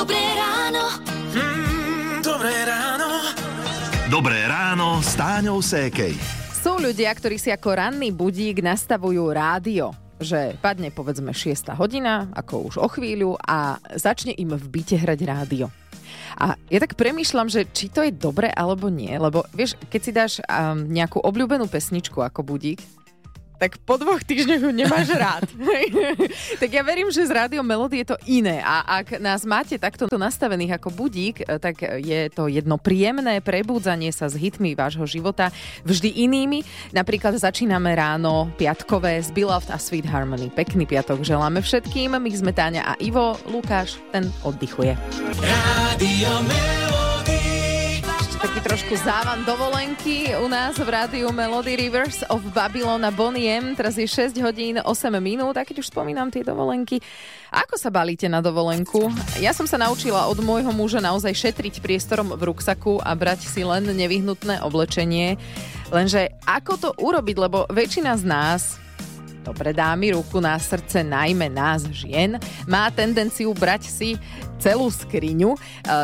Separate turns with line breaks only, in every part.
Dobré ráno.
Mm, dobré ráno.
Dobré ráno s Táňou Sékej.
Sú ľudia, ktorí si ako ranný budík nastavujú rádio že padne povedzme 6 hodina, ako už o chvíľu a začne im v byte hrať rádio. A ja tak premýšľam, že či to je dobre alebo nie, lebo vieš, keď si dáš um, nejakú obľúbenú pesničku ako budík, tak po dvoch týždňoch ju nemáš rád. tak ja verím, že z Rádio Melody je to iné a ak nás máte takto nastavených ako budík, eh, tak je to jedno príjemné prebúdzanie sa s hitmi vášho života vždy inými. Napríklad začíname ráno piatkové z Beloved a Sweet Harmony. Pekný piatok želáme všetkým. My sme Táňa a Ivo. Lukáš, ten oddychuje.
Rádio Melody.
Taký trošku závan dovolenky u nás v rádiu Melody Rivers of Babylon a Bonnie M. Teraz je 6 hodín 8 minút a keď už spomínam tie dovolenky, ako sa balíte na dovolenku? Ja som sa naučila od môjho muža naozaj šetriť priestorom v ruksaku a brať si len nevyhnutné oblečenie. Lenže ako to urobiť, lebo väčšina z nás dobre dámy, ruku na srdce, najmä nás žien, má tendenciu brať si celú skriňu. E,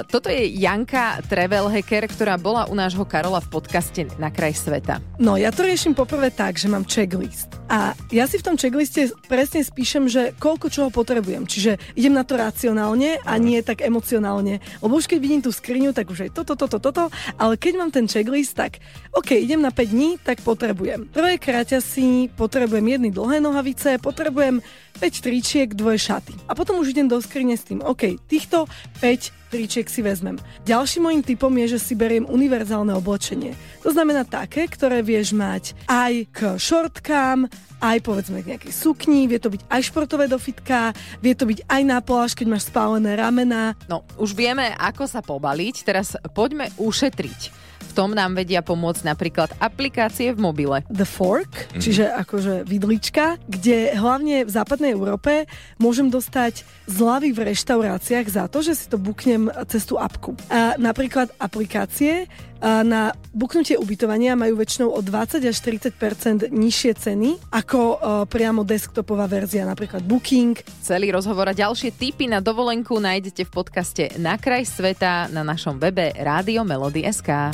Toto je Janka Travel Hacker, ktorá bola u nášho Karola v podcaste Na kraj sveta.
No, ja to riešim poprvé tak, že mám checklist. A ja si v tom checkliste presne spíšem, že koľko čoho potrebujem. Čiže idem na to racionálne a nie tak emocionálne. Lebo už keď vidím tú skriňu, tak už aj toto, toto, toto, ale keď mám ten checklist, tak OK, idem na 5 dní, tak potrebujem. Prvé kráťasy, potrebujem jedny dlhé nohavice, potrebujem 5 tričiek, dvoje šaty. A potom už idem do skrine s tým, OK, týchto 5 tričiek si vezmem. Ďalším môjim typom je, že si beriem univerzálne oblečenie. To znamená také, ktoré vieš mať aj k šortkám, aj povedzme k nejakej sukni, vie to byť aj športové do fitka, vie to byť aj na pláž, keď máš spálené ramená.
No, už vieme, ako sa pobaliť, teraz poďme ušetriť. Tom nám vedia pomôcť napríklad aplikácie v mobile.
The Fork, čiže akože vidlička, kde hlavne v západnej Európe môžem dostať zľavy v reštauráciách za to, že si to buknem cez tú apku. A napríklad aplikácie a na buknutie ubytovania majú väčšinou o 20 až 30% nižšie ceny ako priamo desktopová verzia, napríklad Booking.
Celý rozhovor a ďalšie tipy na dovolenku nájdete v podcaste Na kraj sveta na našom webe Rádio Melody.sk.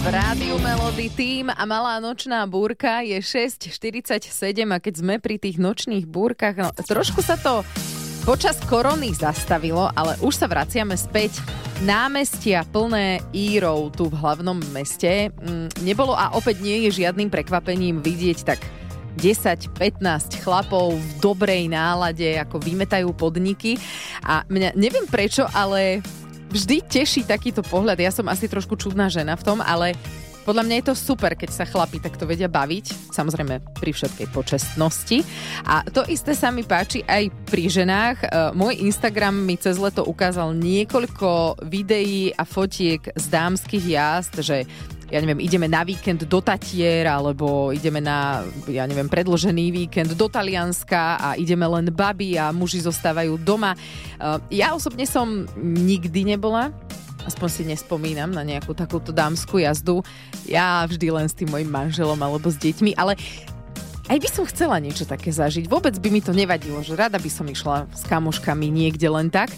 V Rádiu Melody tým a malá nočná búrka je 6.47 a keď sme pri tých nočných búrkach, no, trošku sa to počas korony zastavilo, ale už sa vraciame späť. Námestia plné írov tu v hlavnom meste mm, nebolo a opäť nie je žiadnym prekvapením vidieť tak 10-15 chlapov v dobrej nálade, ako vymetajú podniky. A mňa, neviem prečo, ale vždy teší takýto pohľad. Ja som asi trošku čudná žena v tom, ale podľa mňa je to super, keď sa chlapi takto vedia baviť, samozrejme pri všetkej počestnosti. A to isté sa mi páči aj pri ženách. E, Môj Instagram mi cez leto ukázal niekoľko videí a fotiek z dámskych jazd, že ja neviem, ideme na víkend do Tatier, alebo ideme na, ja neviem, predložený víkend do Talianska a ideme len baby a muži zostávajú doma. Uh, Ja osobne som nikdy nebola aspoň si nespomínam na nejakú takúto dámskú jazdu. Ja vždy len s tým mojim manželom alebo s deťmi, ale aj by som chcela niečo také zažiť. Vôbec by mi to nevadilo, že rada by som išla s kamoškami niekde len tak.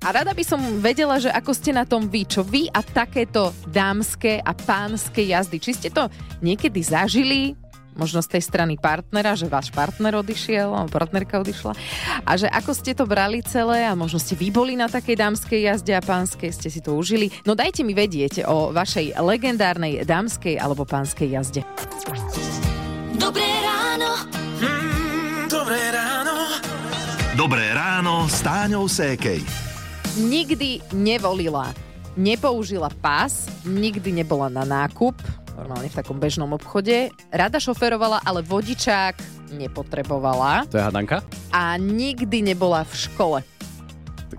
A rada by som vedela, že ako ste na tom vy, čo vy a takéto dámske a pánske jazdy. Či ste to niekedy zažili, možno z tej strany partnera, že váš partner odišiel, alebo partnerka odišla. A že ako ste to brali celé a možno ste vy boli na takej dámskej jazde a pánskej, ste si to užili. No dajte mi vedieť o vašej legendárnej dámskej alebo pánskej jazde.
Dobré ráno.
Mm, dobré ráno.
Dobré ráno s Táňou Sékej.
Nikdy nevolila, nepoužila pás, nikdy nebola na nákup, normálne v takom bežnom obchode. Rada šoferovala, ale vodičák nepotrebovala
To je hadanka?
a nikdy nebola v škole.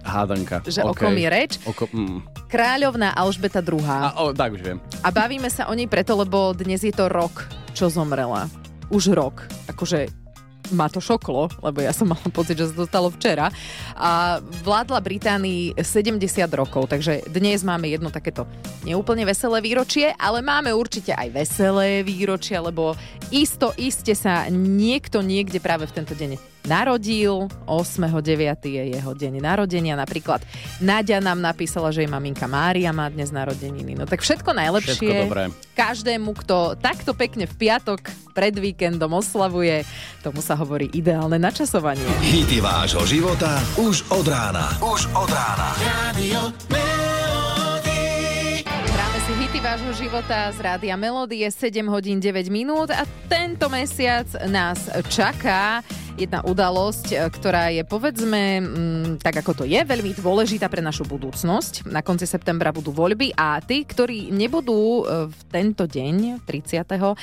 Hádanka.
Že o kom je reč?
Oko, mm.
Kráľovná Alžbeta II.
A, o, tak už viem.
A bavíme sa o nej preto, lebo dnes je to rok, čo zomrela. Už rok. Akože ma to šoklo, lebo ja som mala pocit, že sa to stalo včera. A vládla Británii 70 rokov, takže dnes máme jedno takéto neúplne veselé výročie, ale máme určite aj veselé výročie, lebo isto, iste sa niekto niekde práve v tento deň narodil. 8.9. je jeho deň narodenia. Napríklad Nadia nám napísala, že jej maminka Mária má dnes narodeniny. No tak všetko najlepšie.
Všetko dobré.
Každému, kto takto pekne v piatok pred víkendom oslavuje, tomu sa hovorí ideálne načasovanie.
Hity vášho života už od rána. Už od rána.
Radio
si hity vášho života z Rádia Melodie 7 hodín 9 minút a tento mesiac nás čaká jedna udalosť, e, ktorá je povedzme, mm, tak ako to je, veľmi dôležitá pre našu budúcnosť. Na konci septembra budú voľby a tí, ktorí nebudú e, v tento deň, 30. e,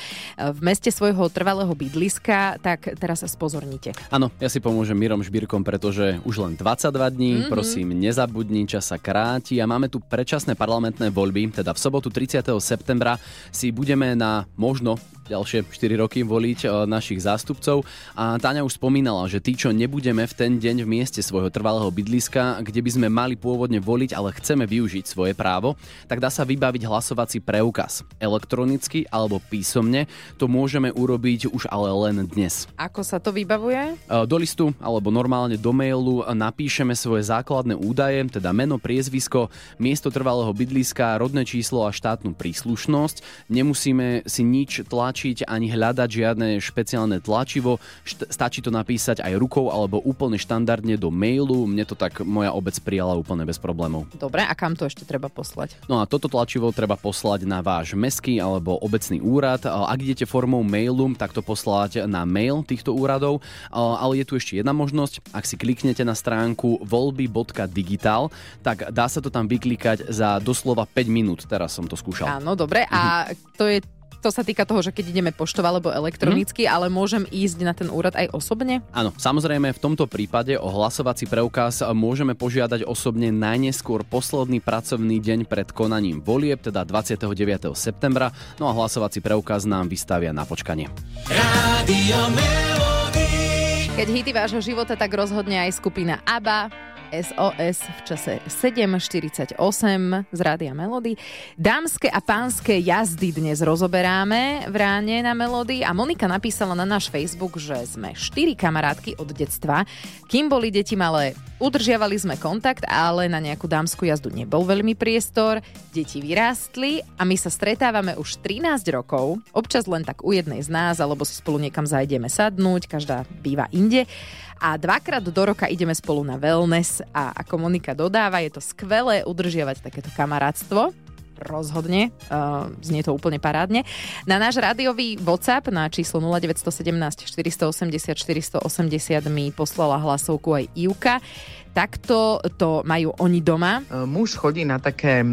v meste svojho trvalého bydliska, tak teraz sa spozornite.
Áno, ja si pomôžem Mirom Šbírkom, pretože už len 22 dní,
Mhm.
mm-hmm. prosím, nezabudni, čas sa kráti a máme tu predčasné parlamentné voľby, teda v sobotu 30. septembra si budeme na možno ďalšie 4 roky voliť našich zástupcov a Táňa už spomínala, že tí, čo nebudeme v ten deň v mieste svojho trvalého bydliska, kde by sme mali pôvodne voliť, ale chceme využiť svoje právo, tak dá sa vybaviť hlasovací preukaz. Elektronicky alebo písomne to môžeme urobiť už ale len dnes.
Ako sa to vybavuje?
E, Do listu alebo normálne do mailu napíšeme svoje základné údaje, teda meno, priezvisko, miesto trvalého bydliska, rodné číslo a štátnu príslušnosť. Nemusíme si nič tlačiť ani hľadať žiadne špeciálne tlačivo. Stačí to napísať aj rukou alebo úplne štandardne do mailu. Mne to tak moja obec prijala úplne bez problémov.
Dobre, a kam to ešte treba poslať?
No a toto tlačivo treba poslať na váš meský alebo obecný úrad. Ak idete formou mailu, tak to poslať na mail týchto úradov. Ale je tu ešte jedna možnosť. Ak si kliknete na stránku voľby.digital, tak dá sa to tam vyklikať za doslova 5 minút. Teraz som to skúšal.
Áno, dobre. A to je to sa týka toho, že keď ideme poštov alebo elektronicky, ale môžem ísť na ten úrad aj osobne?
Áno, samozrejme v tomto prípade o hlasovací preukaz môžeme požiadať osobne najneskôr posledný pracovný deň pred konaním volieb, teda 29. septembra, no a hlasovací preukaz nám vystavia na počkanie.
Melody.
Keď hity vášho života, tak rozhodne aj skupina ABBA, SOS v čase 7.48 z Rádia Melody. Dámske a pánske jazdy dnes rozoberáme v ráne na Melody a Monika napísala na náš Facebook, že sme štyri kamarátky od detstva. Kým boli deti malé, udržiavali sme kontakt, ale na nejakú dámsku jazdu nebol veľmi priestor. Deti vyrástli a my sa stretávame už 13 rokov, občas len tak u jednej z nás, alebo si spolu niekam zajdeme sadnúť, každá býva inde. A dvakrát do roka ideme spolu na wellness a ako Monika dodáva, je to skvelé udržiavať takéto kamarátstvo rozhodne, uh, znie to úplne parádne. Na náš rádiový WhatsApp na číslo 0917 480 480 mi poslala hlasovku aj Ivka. Takto to majú oni doma.
Muž chodí na také e,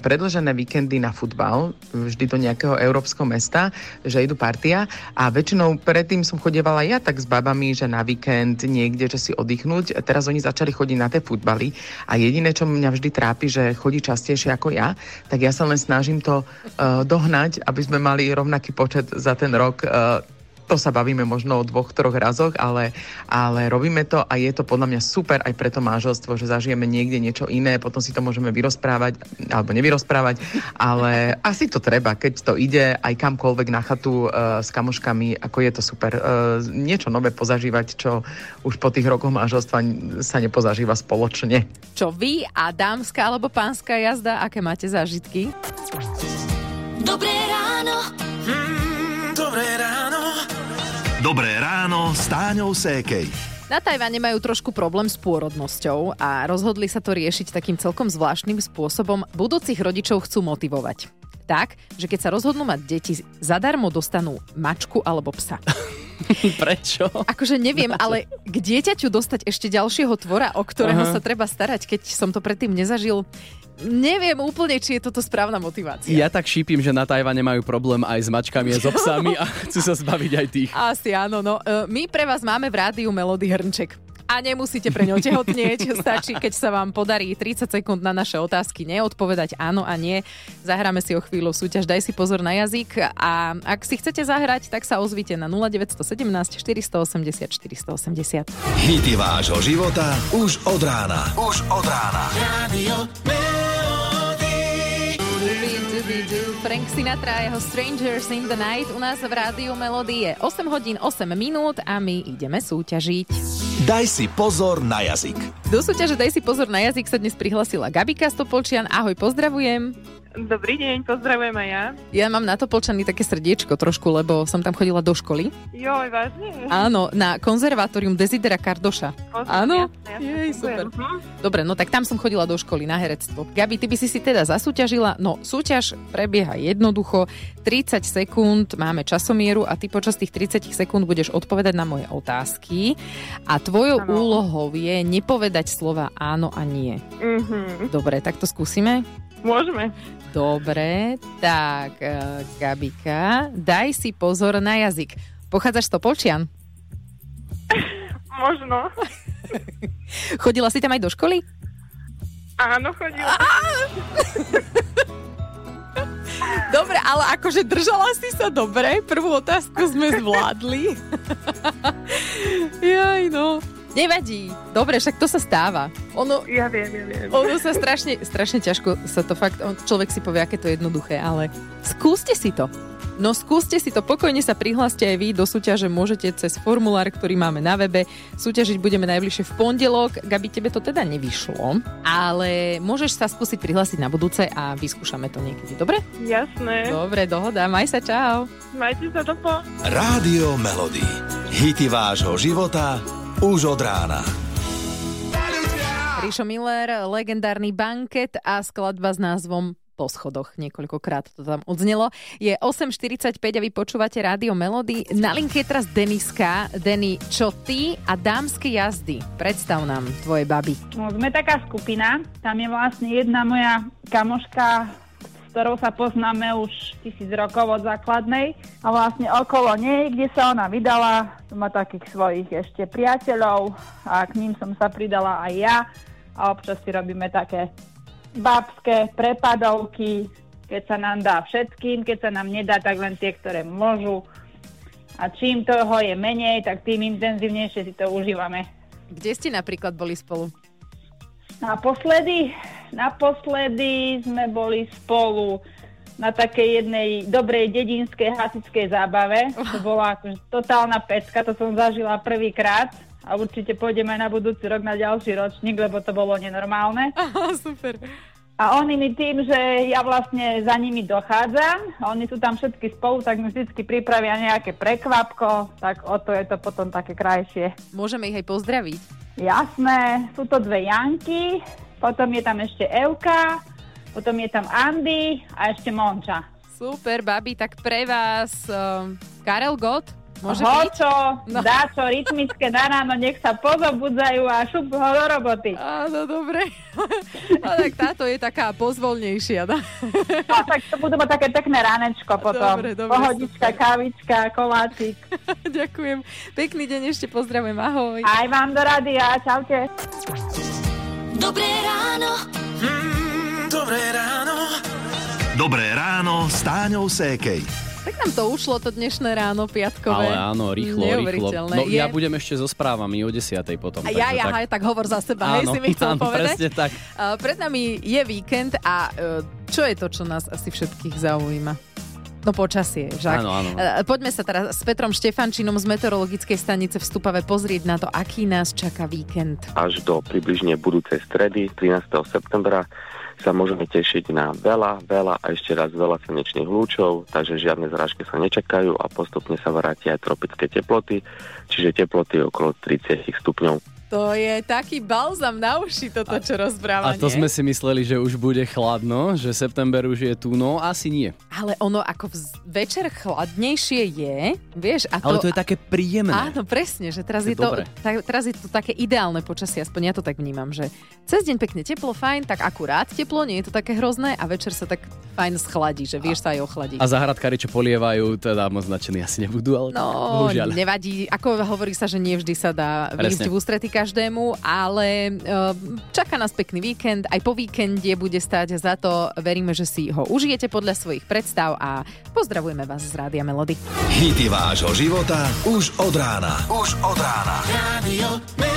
predlžené víkendy na futbal, vždy do nejakého európskeho mesta, že idú partia a väčšinou predtým som chodievala ja tak s babami, že na víkend niekde, že si oddychnúť. Teraz oni začali chodiť na tie futbaly a jediné, čo mňa vždy trápi, že chodí častejšie ako ja, tak ja sa len snažím to uh, dohnať, aby sme mali rovnaký počet za ten rok uh, to sa bavíme možno o dvoch, troch razoch, ale, ale robíme to a je to podľa mňa super aj pre to manželstvo, že zažijeme niekde niečo iné, potom si to môžeme vyrozprávať, alebo nevyrozprávať, ale asi to treba, keď to ide aj kamkoľvek na chatu uh, s kamoškami, ako je to super. Uh, niečo nové pozažívať, čo už po tých rokoch manželstva sa nepozažíva spoločne.
Čo vy a dámska alebo pánska jazda, aké máte zážitky?
Dobré ráno.
Mm, dobré ráno.
Dobré ráno s Táňou Sékej.
Na Tajvane majú trošku problém s pôrodnosťou a rozhodli sa to riešiť takým celkom zvláštnym spôsobom. Budúcich rodičov chcú motivovať. Tak, že keď sa rozhodnú mať deti, zadarmo dostanú mačku alebo psa.
Prečo?
Akože neviem, ale k dieťaťu dostať ešte ďalšieho tvora, o ktorého
Aha.
sa treba starať, keď som to predtým nezažil, neviem úplne, či je toto správna motivácia.
Ja tak šípim, že na Tajvane majú problém aj s mačkami a s obsami a chcú sa zbaviť aj tých.
Asi áno, no. E, My pre vás máme v rádiu Melody Hrnček. A nemusíte pre ňo tehotnieť. Stačí, keď sa vám podarí 30 sekúnd na naše otázky neodpovedať áno a nie. Zahráme si o chvíľu súťaž, daj si pozor na jazyk a ak si chcete zahrať, tak sa ozvite na 0917 480 480.
Hity vášho života už od rána. Už od rána.
Radio
Frank Sinatra a jeho Strangers in the Night u nás v Rádiu Melody je 8 hodín 8 minút a my ideme súťažiť.
Daj si pozor na jazyk.
Do súťaže Daj si pozor na jazyk sa dnes prihlasila Gabika Stopolčian. Ahoj, pozdravujem.
Dobrý deň, pozdravujem aj ja.
Ja mám na Topolčany také srdiečko trošku, lebo som tam chodila do školy.
Joj, vážne?
Áno, na konzervatórium Desidera Kardoša.
Poznám,
Áno?
jasné, jasné,
Jej, super.
Mhm.
Dobre, no tak tam som chodila do školy na herectvo. Gabi, ty by si si teda zasúťažila. No, súťaž prebieha jednoducho. 30 sekúnd máme časomieru a ty počas tých 30 sekúnd budeš odpovedať na moje otázky. A tvojou
Áno.
úlohou je nepovedať slova áno a nie.
Mhm.
Dobre, tak to skúsime.
Môžeme.
Dobre, tak eh, Gabika, daj si pozor na jazyk. Pochádzaš z Topolčian?
Možno.
Chodila si tam aj do školy?
Áno, chodila.
Dobre, ale akože držala si sa dobre. Prvú otázku sme zvládli. Jaj, no. Nevadí. Dobre, však to sa stáva. Ono,
Ja viem, ja viem.
ono sa strašne, strašne ťažko sa to fakt, on- človek si povie, aké to je jednoduché, ale skúste si to. No skúste si to, pokojne sa prihláste aj vy do súťaže, môžete cez formulár, ktorý máme na webe. Súťažiť budeme najbližšie v pondelok. Gabi, tebe to teda nevyšlo, ale môžeš sa skúsiť prihlásiť na budúce a vyskúšame to niekedy, dobre?
Jasné.
Dobre, dohoda, maj sa, čau.
Majte sa dopo.
Rádio Melody. Hity vášho života už od rána.
Ríšo Miller, legendárny banket a skladba s názvom po schodoch. Niekoľkokrát to tam odznelo. Je 8.45 a vy počúvate Rádio Melody. Na linke je teraz Deniska. Deni, čo ty a dámske jazdy? Predstav nám tvoje baby.
No, sme taká skupina, tam je vlastne jedna moja kamoška, ktorou sa poznáme už tisíc rokov od základnej a vlastne okolo nej, kde sa ona vydala, má takých svojich ešte priateľov a k ním som sa pridala aj ja a občas si robíme také babské prepadovky, keď sa nám dá všetkým, keď sa nám nedá, tak len tie, ktoré môžu. A čím toho je menej, tak tým intenzívnejšie si to užívame.
Kde ste napríklad boli spolu?
Naposledy, naposledy sme boli spolu na takej jednej dobrej dedinskej hasičskej zábave. To bola akože totálna pecka, to som zažila prvýkrát a určite pôjdeme na budúci rok na ďalší ročník, lebo to bolo nenormálne.
Aha, super.
A oni mi tým, že ja vlastne za nimi dochádzam, oni sú tam všetky spolu, tak mi vždy pripravia nejaké prekvapko, tak o to je to potom také krajšie.
Môžeme ich aj pozdraviť.
Jasné, sú to dve Janky, potom je tam ešte Evka, potom je tam Andy a ešte Monča.
Super, babi, tak pre vás um, Karel Gott môže?
Hočo,
No.
no. dáčo, rytmické na ráno, nech sa pozobudzajú a šup ho do roboty.
Áno, dobre. A tak táto je taká pozvolnejšia. No?
No, tak to budú mať také pekné ránečko potom.
Dobre, dobre,
Pohodička,
super.
kávička, koláčik.
Ďakujem. Pekný deň ešte pozdravujem. Ahoj.
Aj vám do rady a čaute.
Dobré ráno.
Mm, dobré ráno.
Dobré ráno s Táňou Sékej.
Tak nám to ušlo to dnešné ráno piatkové.
Ale áno, rýchlo, rýchlo. No
je...
ja budem ešte so správami o 10. potom.
A ja, ja,
tak...
tak... tak hovor za seba, hej,
Áno,
si mi chcel
áno,
povedať.
presne tak.
Uh, pred nami je víkend a uh, čo je to, čo nás asi všetkých zaujíma? No počasie, však.
Áno, áno.
Uh, Poďme sa teraz s Petrom Štefančinom z meteorologickej stanice v Stupave pozrieť na to, aký nás čaká víkend.
až do približne budúcej stredy, 13. septembra, sa môžeme tešiť na veľa, veľa a ešte raz veľa slnečných lúčov, takže žiadne zrážky sa nečakajú a postupne sa vrátia aj tropické teploty, čiže teploty okolo 30 stupňov.
To je taký balzam na uši toto, čo rozpráva,
A to sme si mysleli, že už bude chladno, že september už je tu, no asi nie.
Ale ono ako vz- večer chladnejšie je, vieš, a to...
Ale to je také príjemné.
Áno, presne, že teraz je,
je
to, ta, teraz je to také ideálne počasie, aspoň ja to tak vnímam, že cez deň pekne teplo, fajn, tak akurát teplo, nie je to také hrozné a večer sa tak fajn schladí, že vieš sa aj ochladiť.
A zahradkári, čo polievajú, teda moc nadšení asi nebudú, ale
No,
bohužiaľ.
nevadí. Ako hovorí sa, že nie vždy sa dá výjsť v ústrety každému, ale uh, čaká nás pekný víkend. Aj po víkende bude stať za to. Veríme, že si ho užijete podľa svojich predstav a pozdravujeme vás z Rádia Melody.
Hity vášho života už od rána. Už od rána.
Melody.